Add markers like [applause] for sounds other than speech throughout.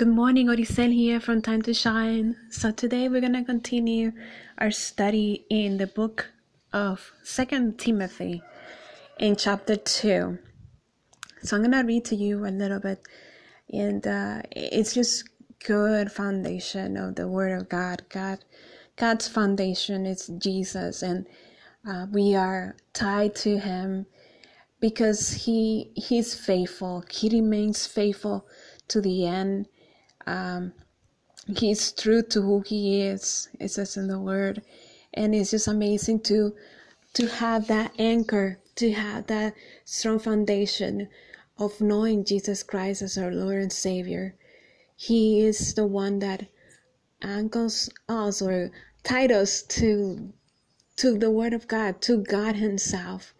Good morning, Odisel here from Time to Shine. So today we're gonna continue our study in the book of Second Timothy in chapter two. So I'm gonna read to you a little bit, and uh, it's just good foundation of the Word of God. God, God's foundation is Jesus, and uh, we are tied to Him because He He's faithful. He remains faithful to the end um, he's true to who he is. It says in the word, and it's just amazing to to have that anchor, to have that strong foundation of knowing Jesus Christ as our Lord and Savior. He is the one that anchors us or tied us to to the Word of God, to God Himself.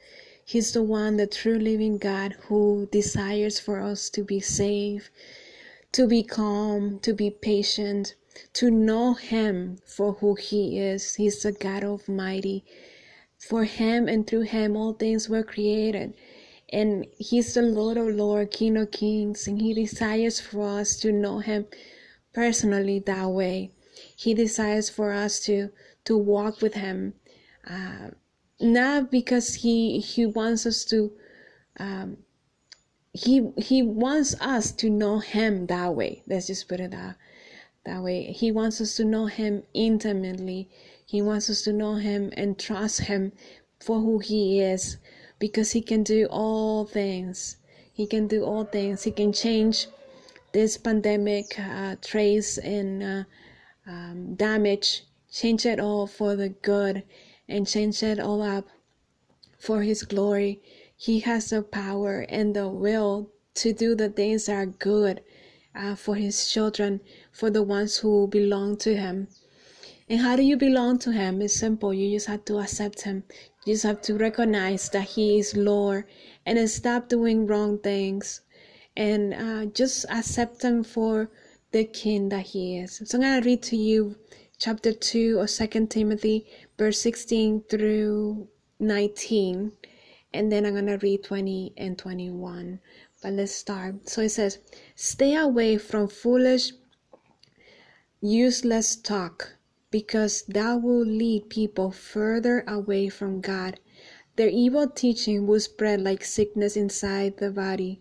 He's the one, the true living God, who desires for us to be saved, to be calm, to be patient, to know Him for who He is. He's the God Almighty. For Him and through Him, all things were created. And He's the Lord of Lords, King of Kings, and He desires for us to know Him personally that way. He desires for us to to walk with Him, uh, not because He He wants us to um, he he wants us to know him that way. Let's just put it that that way. He wants us to know him intimately. He wants us to know him and trust him for who he is because he can do all things. He can do all things. He can change this pandemic uh, trace and uh, um, damage change it all for the good and change it all up for his glory he has the power and the will to do the things that are good uh, for His children, for the ones who belong to Him. And how do you belong to Him? It's simple. You just have to accept Him. You just have to recognize that He is Lord and stop doing wrong things and uh, just accept Him for the King that He is. So I'm going to read to you chapter 2 of Second Timothy, verse 16 through 19 and then I'm going to read 20 and 21. But let's start. So it says, Stay away from foolish, useless talk, because that will lead people further away from God. Their evil teaching will spread like sickness inside the body.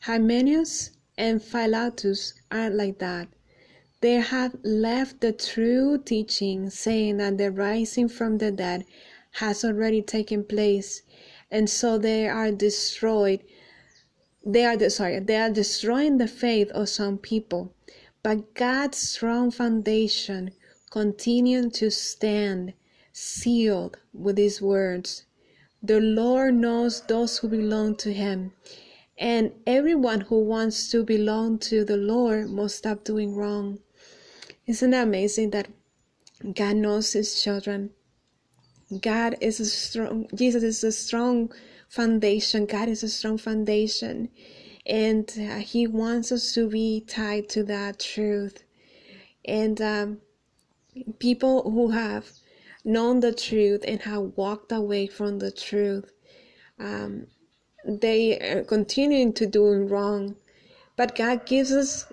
Hymenaeus and Philetus aren't like that. They have left the true teaching, saying that the rising from the dead has already taken place and so they are destroyed. They are sorry they are destroying the faith of some people. But god's strong foundation continues to stand sealed with his words. The lord knows those who belong to him. And everyone who wants to belong to the lord must stop doing wrong. Isn't it amazing that god knows his children God is a strong, Jesus is a strong foundation. God is a strong foundation. And uh, He wants us to be tied to that truth. And um, people who have known the truth and have walked away from the truth, um, they are continuing to do wrong. But God gives us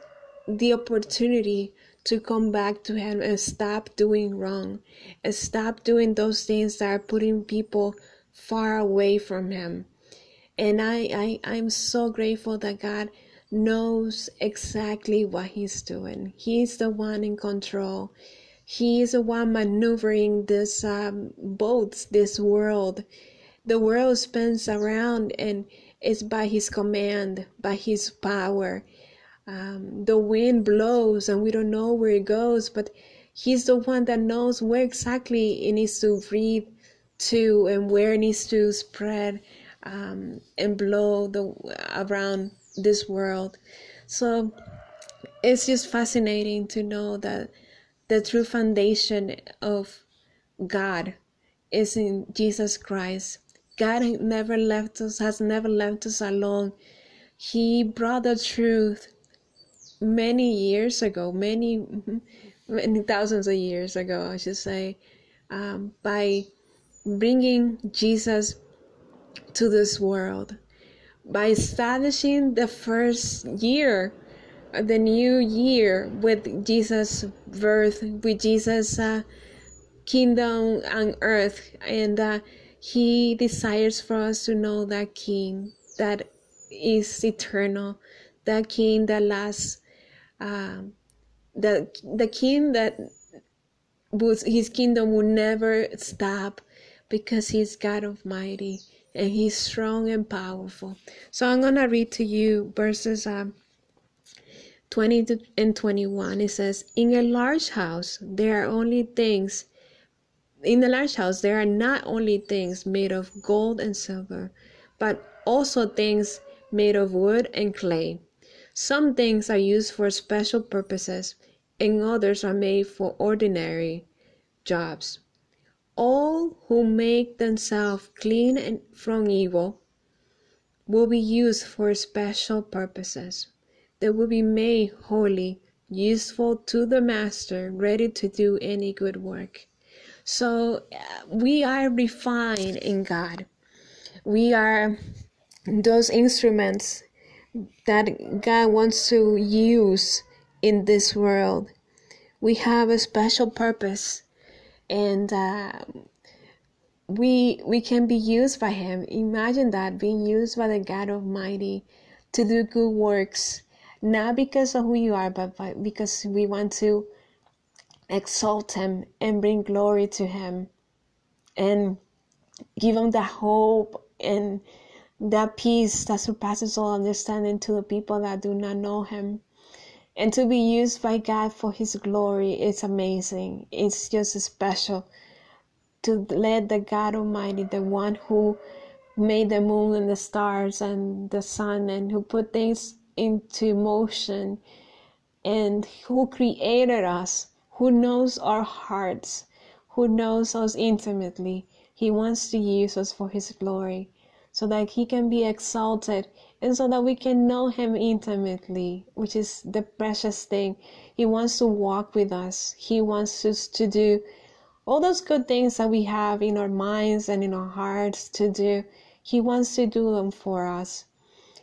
the opportunity to come back to Him and stop doing wrong and stop doing those things that are putting people far away from Him. And I, I, I'm so grateful that God knows exactly what He's doing. He's the one in control. He is the one maneuvering this um, boats, this world. The world spins around and it's by His command, by His power um, the wind blows and we don't know where it goes, but He's the one that knows where exactly it needs to breathe to and where it needs to spread um, and blow the around this world. So it's just fascinating to know that the true foundation of God is in Jesus Christ. God never left us, has never left us alone. He brought the truth many years ago, many, [laughs] many thousands of years ago, I should say, um, by bringing Jesus to this world, by establishing the first year the new year with Jesus' birth, with Jesus' uh, kingdom on earth, and uh, He desires for us to know that King that is eternal, that King that lasts, uh, the the King that His kingdom will never stop because He's God Almighty and He's strong and powerful. So I'm gonna read to you verses. Um, 20 and 21 it says in a large house there are only things in the large house there are not only things made of gold and silver but also things made of wood and clay some things are used for special purposes and others are made for ordinary jobs all who make themselves clean from evil will be used for special purposes they will be made holy, useful to the master, ready to do any good work. So uh, we are refined in God. We are those instruments that God wants to use in this world. We have a special purpose, and uh, we we can be used by Him. Imagine that being used by the God Almighty to do good works not because of who you are, but because we want to exalt Him and bring glory to Him and give Him the hope and that peace that surpasses all understanding to the people that do not know Him. And to be used by God for His glory is amazing. It's just special to let the God Almighty, the one who made the moon and the stars and the sun and who put things into motion and who created us, who knows our hearts, who knows us intimately. He wants to use us for His glory so that He can be exalted and so that we can know Him intimately, which is the precious thing. He wants to walk with us, He wants us to do all those good things that we have in our minds and in our hearts to do. He wants to do them for us.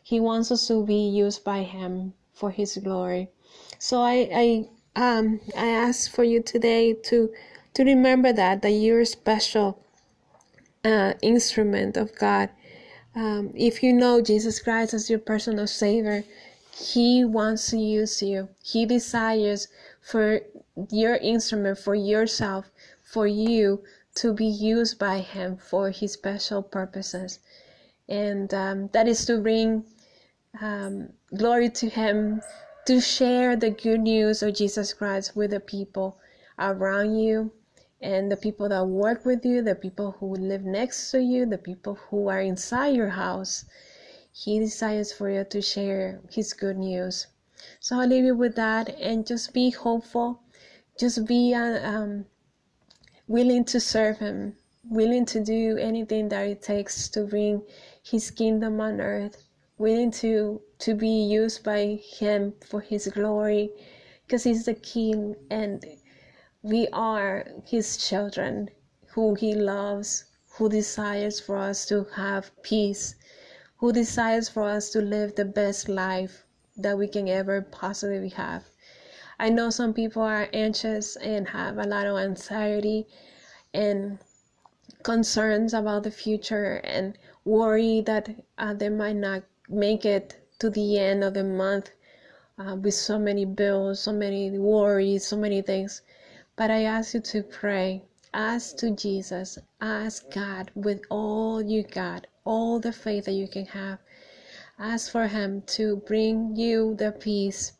He wants us to be used by Him for His glory. So I, I, um, I ask for you today to, to remember that that you're a special uh, instrument of God. Um, if you know Jesus Christ as your personal Savior, He wants to use you. He desires for your instrument, for yourself, for you to be used by Him for His special purposes. And um, that is to bring um, glory to Him, to share the good news of Jesus Christ with the people around you and the people that work with you, the people who live next to you, the people who are inside your house. He desires for you to share His good news. So I'll leave you with that and just be hopeful. Just be uh, um, willing to serve Him, willing to do anything that it takes to bring His kingdom on earth willing to to be used by him for his glory because he's the king and we are his children who he loves who desires for us to have peace who desires for us to live the best life that we can ever possibly have i know some people are anxious and have a lot of anxiety and concerns about the future and worry that uh, they might not make it to the end of the month uh, with so many bills, so many worries, so many things. But I ask you to pray. Ask to Jesus. Ask God with all you got, all the faith that you can have. Ask for Him to bring you the peace,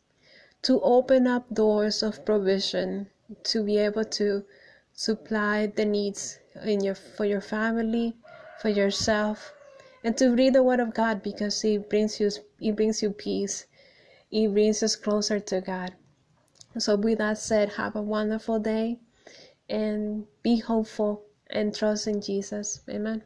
to open up doors of provision, to be able to supply the needs in your for your family, for yourself, and to read the word of God because it brings you it brings you peace. It brings us closer to God. So with that said, have a wonderful day and be hopeful and trust in Jesus. Amen.